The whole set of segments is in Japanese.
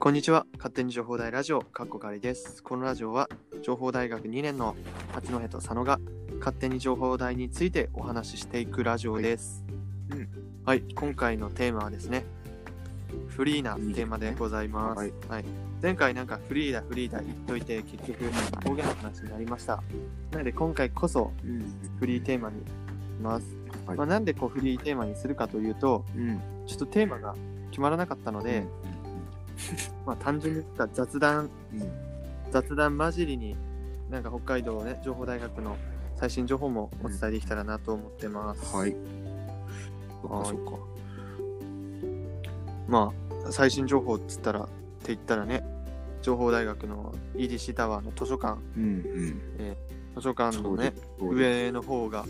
こんにちは。勝手に情報大ラジオ、かっこかりです。このラジオは、情報大学2年の八戸と佐野が、勝手に情報大についてお話ししていくラジオです。はいうんはい、今回のテーマはですね、フリーなテーマでございます。はいはい、前回なんかフリーだ、フリーだ言っといて、結局方言の話になりました。なので今回こそうん。フリーテーマにします。はいまあ、なんでこうフリーテーマにするかというと、うん。ちょっとテーマが決まらなかったので、まあ、単純に言った雑談うん。雑談交じりになんか北海道ね情報大学の最新情報もお伝えできたらなと思ってます、はい。そっそっか。まあ最新情報っつったらって言ったらね情報大学の EDC タワーの図書館うんうん。図書館のね上の方が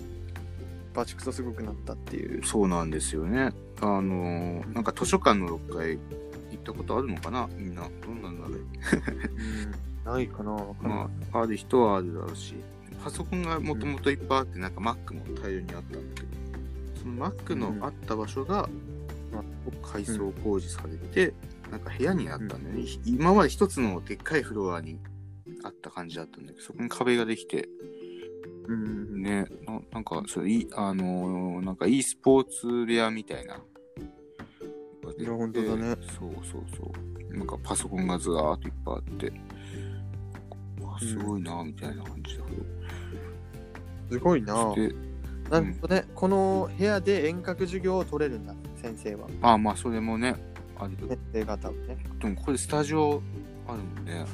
バチクソすごくなったっていうそうなんですよね。あのーなんか図書館の6階行ったことあるのかな？みんな。どんなんだろう？うんないかなわかんないまあ、ある人はあるだろうし。パソコンがもともといっぱいあって、なんか Mac も大量にあったんだけど、その Mac のあった場所が、まあ、改装工事されて、なんか部屋になったんだよね。今まで一つのでっかいフロアにあった感じだったんだけど、そこに壁ができて、うんね、ななんか、それいい、あのーなんか e スポーツ部屋みたいな。いや本当だね。そうそうそう。なんかパソコンがずらーっといっぱいあって、あすごいな、みたいな感じだけど。すごいな。そして、なるほどね、この部屋で遠隔授業を取れるんだ先生は。あ、まあ、それもね、あるけど先生方はね。でもこれスタジオあるもんね。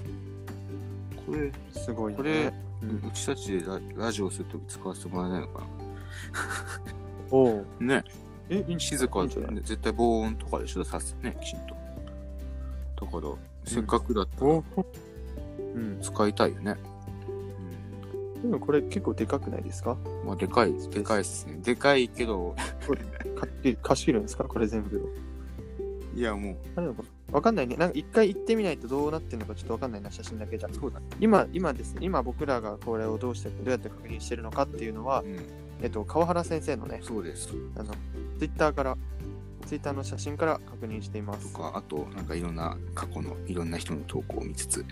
これ、すごいね。これ、うちたちでララジオするとき使わせてもらえないのかおう。な。ね、え静かじゃない？絶対防音とかでしょ、さすね、きちんと。だから、せっかくだったら。おうん使いたいよね。でもこれ結構でかくないですか？うん、まあ、でかい、でかいっすね。でかいけど、貸し貸し切るんですか？これ全部を。いや、もう、あるのかなわかんないね。なんか一回行ってみないとどうなってるのかちょっとわかんないな写真だけじゃ。そうだね。今今ですね。今僕らがこれをどうしてどうやって確認してるのかっていうのはうん、えっと川原先生のねそうです。あのツイッターからツイッターの写真から確認しています。とか、あと、なんかいろんな過去のいろんな人の投稿を見つつ、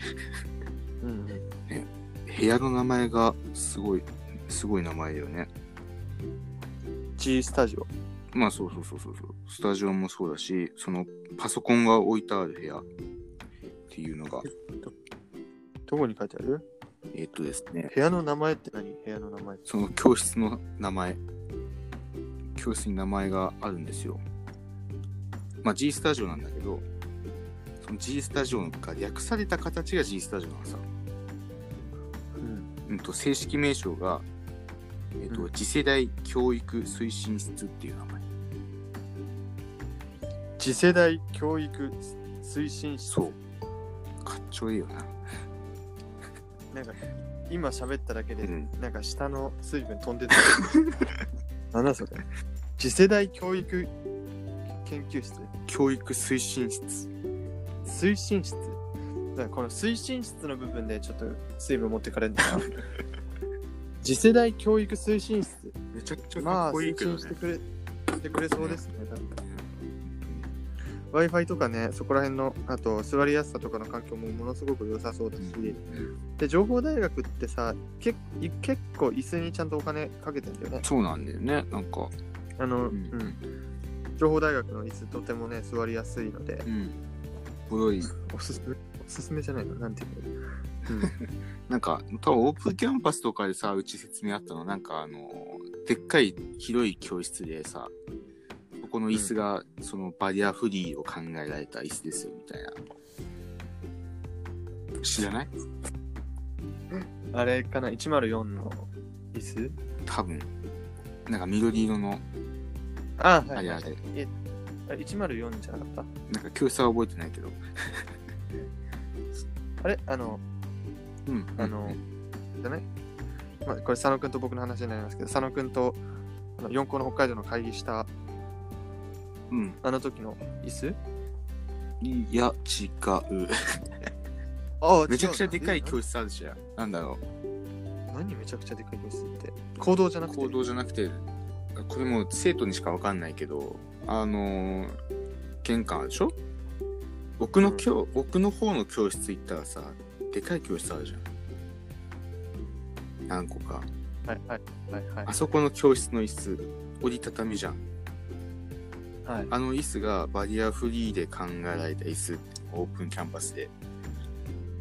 うんうん。部屋の名前がすごい、すごい名前だよね。G スタジオ。まあそうそうそうそうそう。スタジオもそうだし、そのパソコンが置いてある部屋。っていうのが、どこに書いてある？えっとですね、部屋の名前って何？部屋の名前。その教室の名前、教室に名前があるんですよ。まあ G スタジオなんだけど、その G スタジオが略された形が G スタジオなのさ。うんうんと正式名称が、えっとうん次世代教育推進室っていう名前。次世代教育推進室？そう。かっちょいいよな。なんか今喋っただけで、うんなんか下の水分飛んでた なんだそれ？次世代教育研究室教育推進室。推進室だからこの推進室の部分でちょっと水分持ってかれるんだな 次世代教育推進室めちゃくちゃまあかっこいい推けどね。進してくれしてくれそうですね多分 Wi-Fi とかね、そこら辺の、あと座りやすさとかの環境もものすごく良さそうだし、で、情報大学ってさ、け結構椅子にちゃんとお金かけてんだよね。そうなんだよね。なんか、あの、ううんん、情報大学の椅子とてもね、座りやすいのでう、ん。古い。おすすめ、おすすめじゃないの？なんていうの、なんか、多分オープンキャンパスとかでさ、うち説明あったの、なんかあの、でっかい広い教室でさ、そこの椅子が、そのバリアフリーを考えられた椅子ですよ、みたいな。知らない？うん。あれかな、104の椅子？多分。なんか緑色の、あ、はい、はいあれあれ。えあ104じゃなかった？なんか教室は覚えてないけど。あれ？あの、うん。あの、じゃないまあ、これ佐野くんと僕の話になりますけど、佐野くんとあの四校の北海道の会議したうん。あの時の椅子？いや、違う。あめちゃくちゃでかい室教室あるじゃん。なんだろ何めちゃくちゃでかい教室って？行動じゃなう。くて？行動じゃなくて、これもう生徒にしかわかんないけど、あのー玄関あるでしょ？奥の教、奥の方の教室行ったらさ、でかい教室あるじゃん。何個か。はいはいはいはいあそこの教室の椅子、折りたたみじゃん。はいあの椅子がバリアフリーで考えられた椅子、オープンキャンパスで。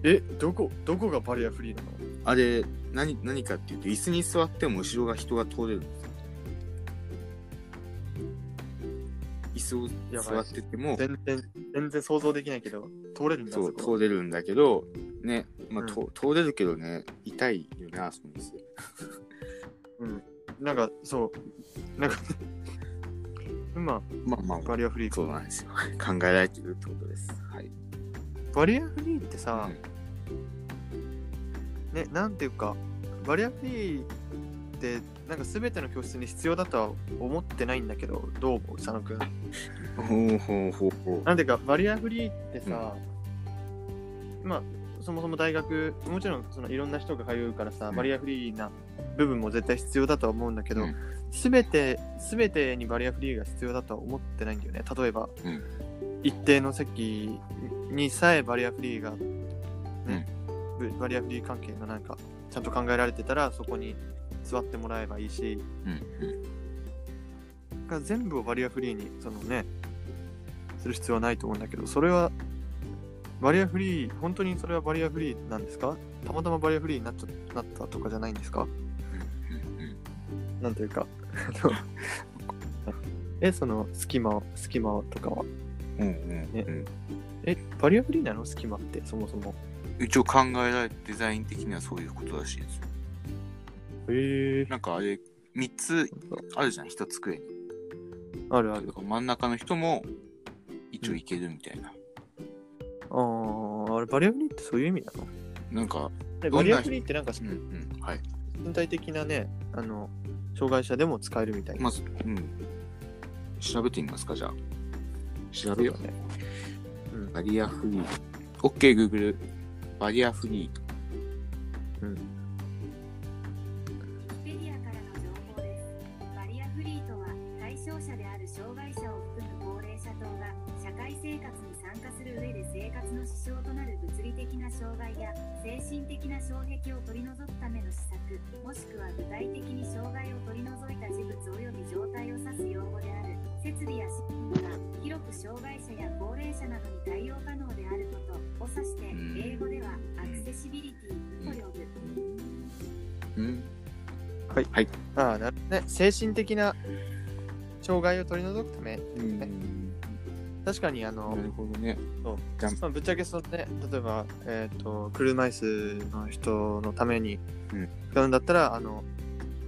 えどこどこがバリアフリーなの？あれ、何、何かっていうと、椅子に座っても後ろが人が通れるんです座ってても、全然全然想像できないけど通れるんだそう、こ通れるんだけど、ね、まあ、うんと通れるけどね、痛いよね、あそこの椅子。うんなんかそうなんか今まあまあ、バリアフリーそうなんですよ。考えられてるってことです。はい。バリアフリーってさ、ねなんていうかバリアフリーってなんか全ての教室に必要だとは思ってないんだけどどう思う？佐野くん。ほうほうほうほなんていうかバリアフリーってさ、まあそもそも大学もちろんそのいろんな人が通うからさ、うん。バリアフリーな部分も絶対必要だとは思うんだけど、うん。全て全てにバリアフリーが必要だとは思ってないんだよね例えば、うん。一定の席にさえバリアフリーがね、ブバリアフリー関係のなんかちゃんと考えられてたらそこに座ってもらえばいいし。う。うん。うん。が全部をバリアフリーにそのねする必要はないと思うんだけどそれはバリアフリー本当にそれはバリアフリーなんですか？たまたまバリアフリーになっちゃなったとかじゃないんですか？うんうんなんというか えその隙間を隙間とかは？うんうんうん。えバリアフリーなの？隙間ってそもそも。一応考えられてデザイン的にはそういうことらしいですよ。へえなんかあれ、3つあるじゃん、1机に。あるある真ん中の人も一応いけるみたいな。あーあれバリアフリーってそういう意味なの？なんか、バリアフリーってなんかうんうん、はい。身体的なねあの障害者でも使えるみたいなまず、うん。調べてみますか、じゃあ。調べよう。ねうんバリアフリー。OK、Google。バリアフリー。うん障害や精神的な障壁を取り除くための施策、もしくは具体的に障害を取り除いた事物及び状態を指す用語である。設備やシステムが広く障害者や高齢者などに対応可能であることを指して、うん英語ではアクセシビリティと呼ぶ。うん。ああなるほどね精神的な障害を取り除くためうん。確かにあのな、るほどね。そうまあ、ぶっちゃけそのね例えば、えー、と車椅子の人のためにうん使うんだったら、あの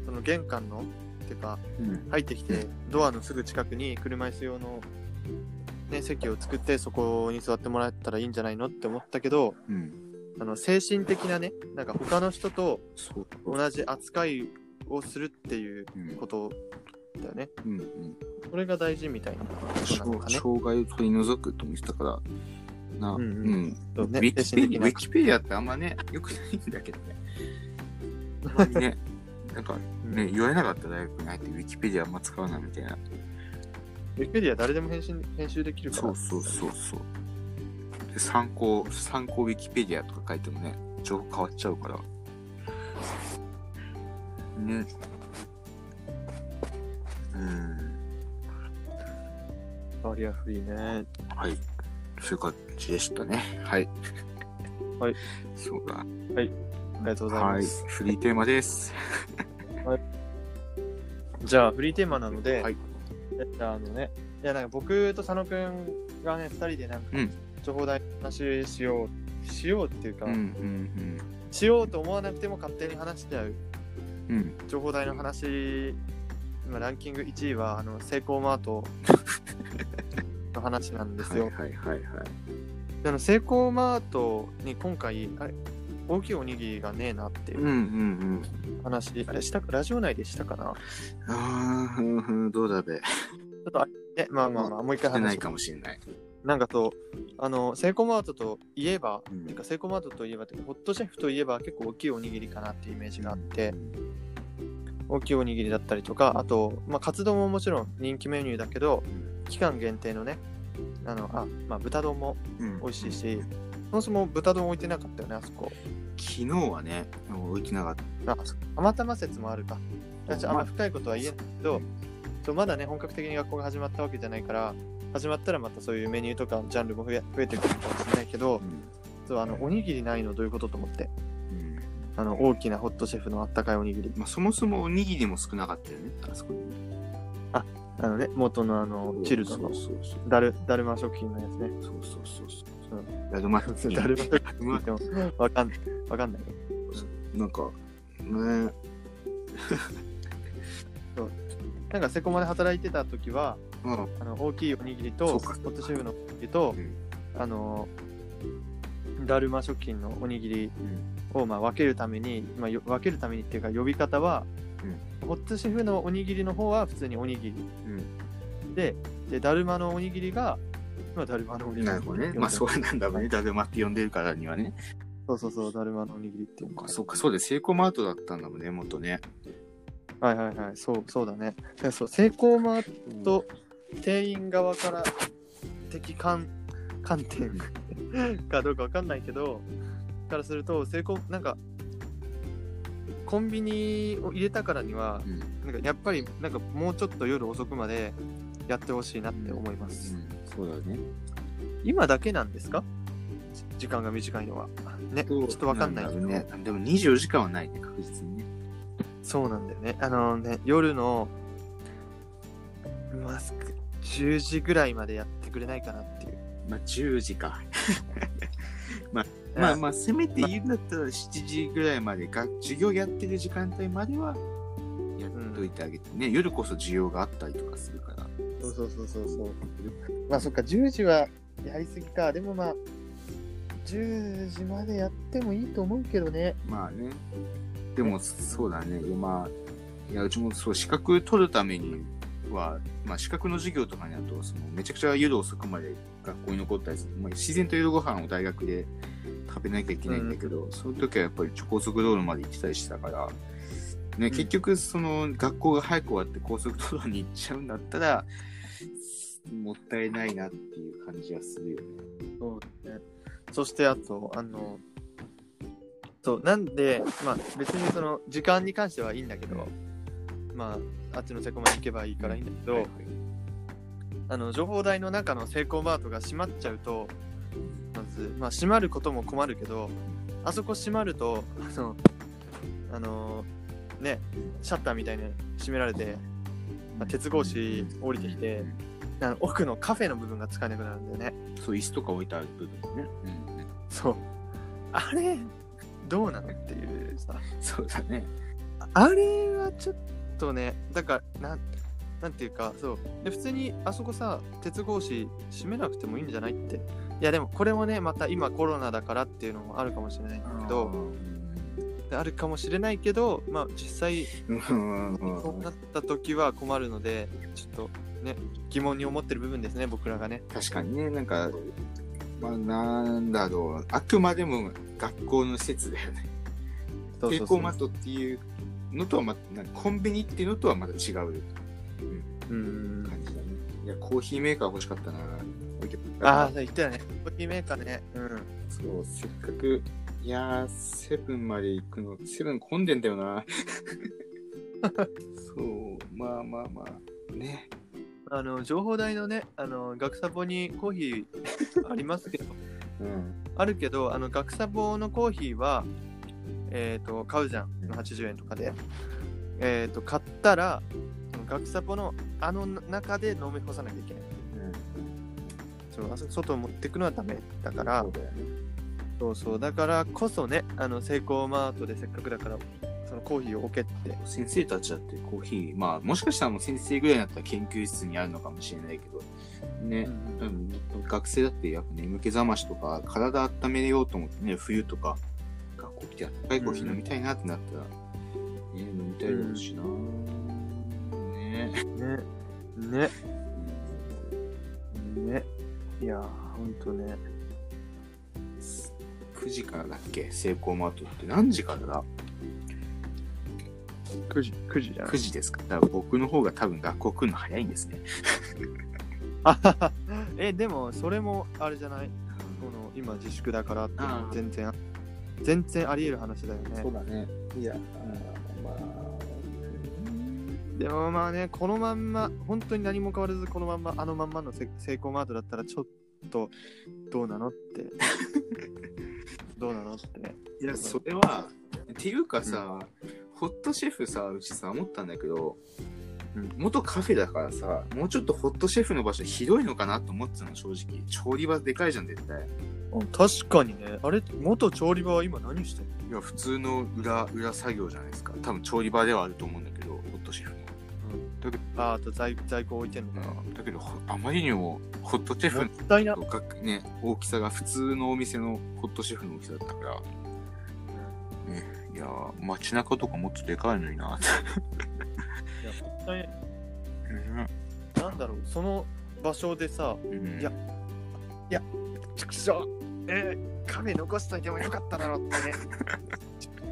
その玄関のっていうかうん。入ってきてドアのすぐ近くに車椅子用の、ね、席を作ってそこに座ってもらったらいいんじゃないのって思ったけどうん。あの精神的なねなんか他の人と。同じ扱いをするっていううんことだよねうんうん。それが大事みたいなことなのかね障害を取り除くと思ってたから、な、うんん、ううんそうねウィキペディウィキペディアってあんまね、よくないんだけどね。あんまりね、なんかね、言われなかった大学に入ってウィキペディアあんま使うなみたいな。ウィキペディア誰でも編集編集できるからそうそうそうそう。で参考、参考ウィキペディアとか書いてもね、情報変わっちゃうから。ね。うん。バリアフリーねはい。そういう感じでしたね。はい。はい。そうか。ありがとうございはいます、。フリーテーマです。じゃあフリーテーマなので、はいじゃああのねいやなんか僕と佐野くんがね2人でなんかうん情報大の話しようしようっていうか、うんうんしようと思わなくても勝手に話しちゃううん。うん。情報大の話今ランキング1位はあのセイコーマート の話なんですよ、はいはいはいはい。であのセイコーマートに今回あれ大きいおにぎりがねえなっていううんうんうん。話、あれしたラジオ内でしたかな？ああ、ふんどうだべ。ちょっとあれねまあまあまあもう一回話ししてないかもしれない。なんかそうあのセイコーマートといえば、うんてかセイコーマートといえばホットシェフといえば結構大きいおにぎりかなっていうイメージがあって、大きいおにぎりだったりとかあと、まあ、カツ丼ももちろん人気メニューだけど期間限定のねあの、あ、まあ豚丼もうん。美味しいし、そもそも豚丼置いてなかったよね、あそこ。昨日はね、置いてなかった。たまたま説もあるか。う。んちょあんま深いことは言えないけど、うん。そうまだね、本格的に学校が始まったわけじゃないから、始まったらまたそういうメニューとかジャンルも増え増えてくるかもしれないけど、そうあのおにぎりないのどういうことと思って、うんあの大きなホットシェフのあったかいおにぎり。まあ、そもそもおにぎりも少なかったよね、あそこにね。あのね、元のあの、チルドのそうそうそう。ダルダルマ食品のやつね。そうそうそうそううん。だるま食品って言ってもわかんない。わかんないね。なんか、ね、なんかセコマで働いてた時は、うん、あの大きいおにぎりと、ホットシェフのおにぎりと、うんあの、ダルマ食品のおにぎりをまあ分けるために、まあ、よ分けるためにっていうか呼び方は、ホットシェフのおにぎりの方は普通におにぎりうん。で、で、だるまのおにぎりが、まあ、だるまのおにぎり。なるほどね。まあ、そうなんだろうね。だるまって呼んでるからにはね。そうそうそう、だるまのおにぎりっていうのがそうか、そうで、セイコーマートだったんだもんね、元ね。はいはいはい、そう、そうだね。で そう、セイコーマート店員側から的観観点かどうかわかんないけど、からすると、セイコー、なんか、コンビニを入れたからには、うん。なんかやっぱり、なんかもうちょっと夜遅くまでやってほしいなって思います。そうだね。今だけなんですか？時間が短いのは。ね、ちょっとわかんないけど、ね。でも24時間はないね、確実にね。そうなんだよね。あのね、夜の、マスク、10時ぐらいまでやってくれないかなっていう。まあ、10時か。まあまあ、せめて言うんだったら7時ぐらいまでが、授業やってる時間帯まではやっといてあげてね、夜こそ需要があったりとかするから。そうそうそうそうそう。まあそっか、10時はやりすぎか。でもまあ、10時までやってもいいと思うけどね。まあね。でも、そうだね。まあ、いや、うちもそう、資格取るためには、まあ、資格の授業とかになると、そのめちゃくちゃ夜遅くまで学校に残ったりする。まあ、自然と夜ご飯を大学で食べなきゃいけないんだけど、その時はやっぱり高速道路まで行ってたりしたから、ね、結局、その、学校が早く終わって高速道路に行っちゃうんだったら、もったいないなっていう感じはするよね。そうね。そしてあと、あの、そう、なんで、まあ別にその時間に関してはいいんだけど、まああっちのセコマに行けばいいからいいんだけど、はいはい。あの情報台の中のセイコーマートが閉まっちゃうとまず、まあ、閉まることも困るけどあそこ閉まるとあのあのねシャッターみたいに閉められて、まあ、鉄格子降りてきてあの奥のカフェの部分が使えなくなるんだよねそう、椅子とか置いてある部分ね。そうあれどうなのっていうさそうだね。あれはちょっとね、だから、なん、なんていうか、そう。で、普通にあそこさ、鉄格子閉めなくてもいいんじゃないって。いや、でもこれもね、また今コロナだからっていうのもあるかもしれないけど、あるかもしれないけど、まあ実際、うんそうなった時は困るので、ちょっとね、疑問に思ってる部分ですね、僕らがね。確かにね、なんか、まあ、なんだろう、あくまでも学校の施設だよね。そうそうそう蛍光マットっていうのとはまコンビニっていうのとはまた違ううん。感じだね。いや、コーヒーメーカー欲しかったな。ああ、言ってたね。コーヒーメーカーね。うん。そう、せっかく、いやー、セブンまで行くの、セブン混んでんだよな。そう、まあまあまあ、ね。あの、情報台のね、あの、学サポにコーヒー ありますけど、うん。あるけど、あの、学サポのコーヒーは、えっ、と、買うじゃん。80円とかで。えっ、と、買ったら、その学サポのあの中で飲み干さなきゃいけない。そう、あそ外を持ってくのはダメだから。そう、だよね。そうそう、だからこそね、あの、セイコーマートでせっかくだから、そのコーヒーを置けって。先生たちだってコーヒー、まあ、もしかしたらもう先生ぐらいだったら研究室にあるのかもしれないけど、ね、うん、学生だってやっぱ眠気覚ましとか、体温めようと思ってね、冬とか、学校来てあったかいコーヒー飲みたいなってなったら、ね、飲みたいだろうしな、ね。ね。ね。ね。いやー、ほんとね。9時からだっけ？セイコーマートって何時からだ？9時、9時じゃん ?9。時ですかだから僕の方が多分学校来るの早いんですね。え、でも、それもあれじゃない？この今自粛だからって全然、全然あり得る話だよね。だね。いや、まあ、でもまあね、このまんま、本当に何も変わらず、このまんま、あのまんまのセセイコーマートだったら、ちょっと、どうなのって。どうなのってね。いや、それは、っていうかさ、ホットシェフさ、うちさ、思ったんだけど、うん元カフェだからさ、もうちょっとホットシェフの場所広いのかなと思ってたの、正直。調理場でかいじゃん、絶対。確かにね、あれ、元調理場は今何してるいや、普通の裏、裏作業じゃないですか。多分調理場ではあると思うんだけど、ホットシェフの。ああと在在庫置いてんのかな。だけど、ほあまりにもホットシェフ。の額ね、大きさが普通のお店のホットシェフの大きさだったから、ね、いやー、街中とかもっとでかいのにな。いや、もったいうんなんだろう、その場所でさ、うんいやちくしょう、えー、カフェ残しといてもよかっただろうってね。ち く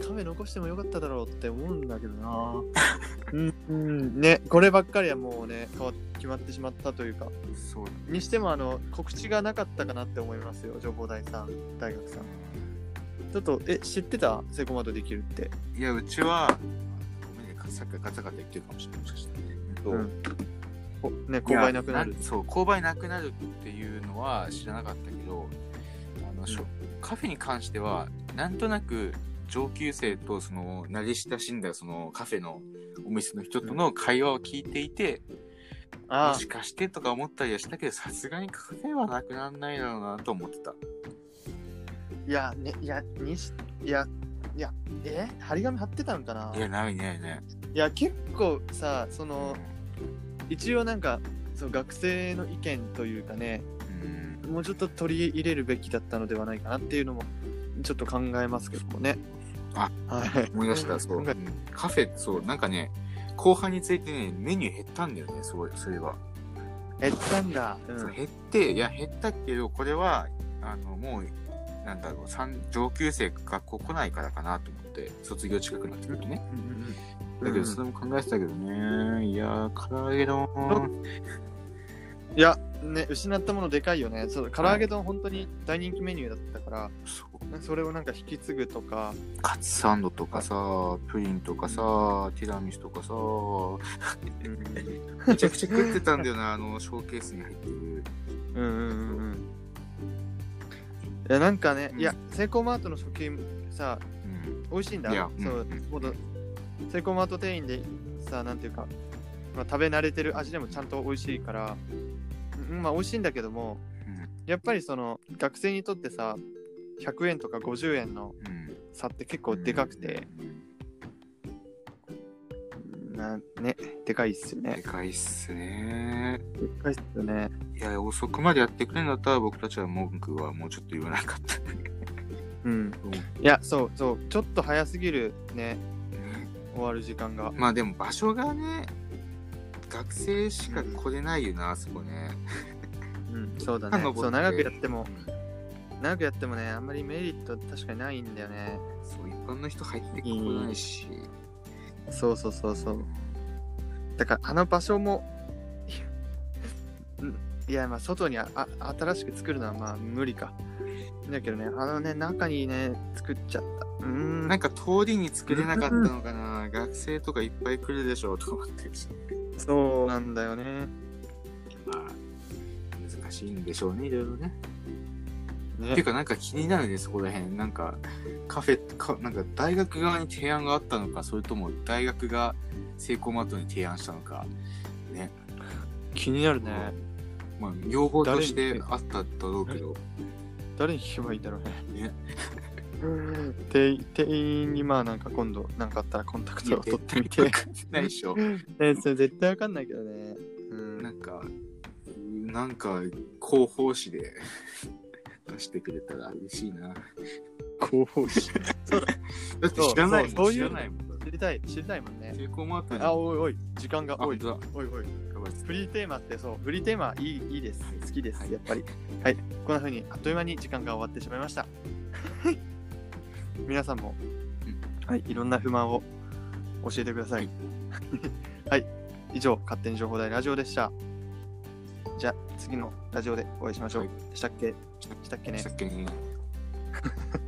しょうカフェ残してもよかっただろうって思うんだけどな。うん、うん、ね、こればっかりはもうね、変わ決まってしまったというか、そうだにしてもあの告知がなかったかなって思いますよ、情報大さん、大学さん。ちょっと、え、知ってた？セコマドできるって。いや、うちは、ごめんね、さっきガタガタ言ってるかもしれない。もしかしてね。うんおね、購買なくなる。そう、購買なくなるっていうのは知らなかったけど、あの、しょカフェに関しては、なんとなく上級生とその、慣れ親しんだそのカフェのお店の人との会話を聞いていて、あもしかしてとか思ったりはしたけど、さすがにカフェはなくならないだろうなと思ってた。いや、ね、いや、にし、いや、いや、え張り紙貼ってたのかな？いや、ないね、ね。いや、結構さ、その、一応なんか、そう学生の意見というかね、うん。もうちょっと取り入れるべきだったのではないかなっていうのも、ちょっと考えますけどもね。あ、はい。思い出した、そう。カフェ、そう、なんかね、後半についてね、メニュー減ったんだよね、すごい、それは。減ったんだ。う。ん減って、いや、減ったけど、これは、あの、もう、なんだろう、三上級生が学校来ないからかなと思って、卒業近くなってくるとね。だけど、それも考えてたけどね、いやー、唐揚げ丼、いや、ね、失ったものでかいよね。そう、唐揚げ丼本当に大人気メニューだったから、そうそれをなんか引き継ぐとか、カツサンドとかさ、プリンとかさ、ティラミスとかさ、めちゃくちゃ食ってたんだよな、あの、ショーケースに入ってる。うんうんうんうん。いや、なんかね、うんいや、セイコーマートの食品さ、うん。美味しいんだ。いやそううん、ほどセイコーマート店員でさ、なんていうか、まあ、食べ慣れてる味でもちゃんと美味しいから、うんまあ美味しいんだけども、やっぱりその学生にとってさ、100円とか50円のうん。差って結構でかくて、なね、でかいっすよでね。かいっすね。でかいっすよね。いや、遅くまでやってくれんだったら僕たちは文句はもうちょっと言わなかった。うん。いや、そうそう、ちょっと早すぎるね、終わる時間が。まあでも場所がね、学生しか来れないよな、あそこね。うん、そうだね。そう、長くやっても、うん長くやってもね、あんまりメリット確かにないんだよね。そう、一般の人入ってこないし。そうそうそうそう。だから、あの場所も、うんいや、まあ、外にああ新しく作るのはまあ無理か。だけどね、あのね、中にね、作っちゃった。うーん。なんか通りに作れなかったのかな、学生とかいっぱい来るでしょうと思って。そうなんだよね。まあ、難しいんでしょうね、いろいろね。ねていうか、なんか気になるね、そこら辺。なんか、カフェか、なんか大学側に提案があったのか、それとも大学がセイコーマットに提案したのか。ね。気になるね。まあ、要望としてあっただろうけど。誰に聞けばいいんだろうね。ね。店店員にまあなんか今度なんかあったらコンタクトを取ってみて。ないでしょ。ね、それ絶対わかんないけどね。うん。なんか、なんか、広報誌で出してくれたら嬉しいな。広報誌？だって知らないもん。そうそういう知らないもん。知りたい、知りたいもんね。セイコーマートに。あ、おいおい、時間が、あ、おい。おいおい。フリーテーマってそう、フリーテーマいいいいですはい。好きです、はいやっぱり。はい。こんな風にあっという間に時間が終わってしまいました。皆さんも、はい、いろんな不満を教えてください。はい。以上、勝手に情報大ラジオでした。じゃあ次のラジオでお会いしましょう。はいしたっけ？したっけね？したっけね？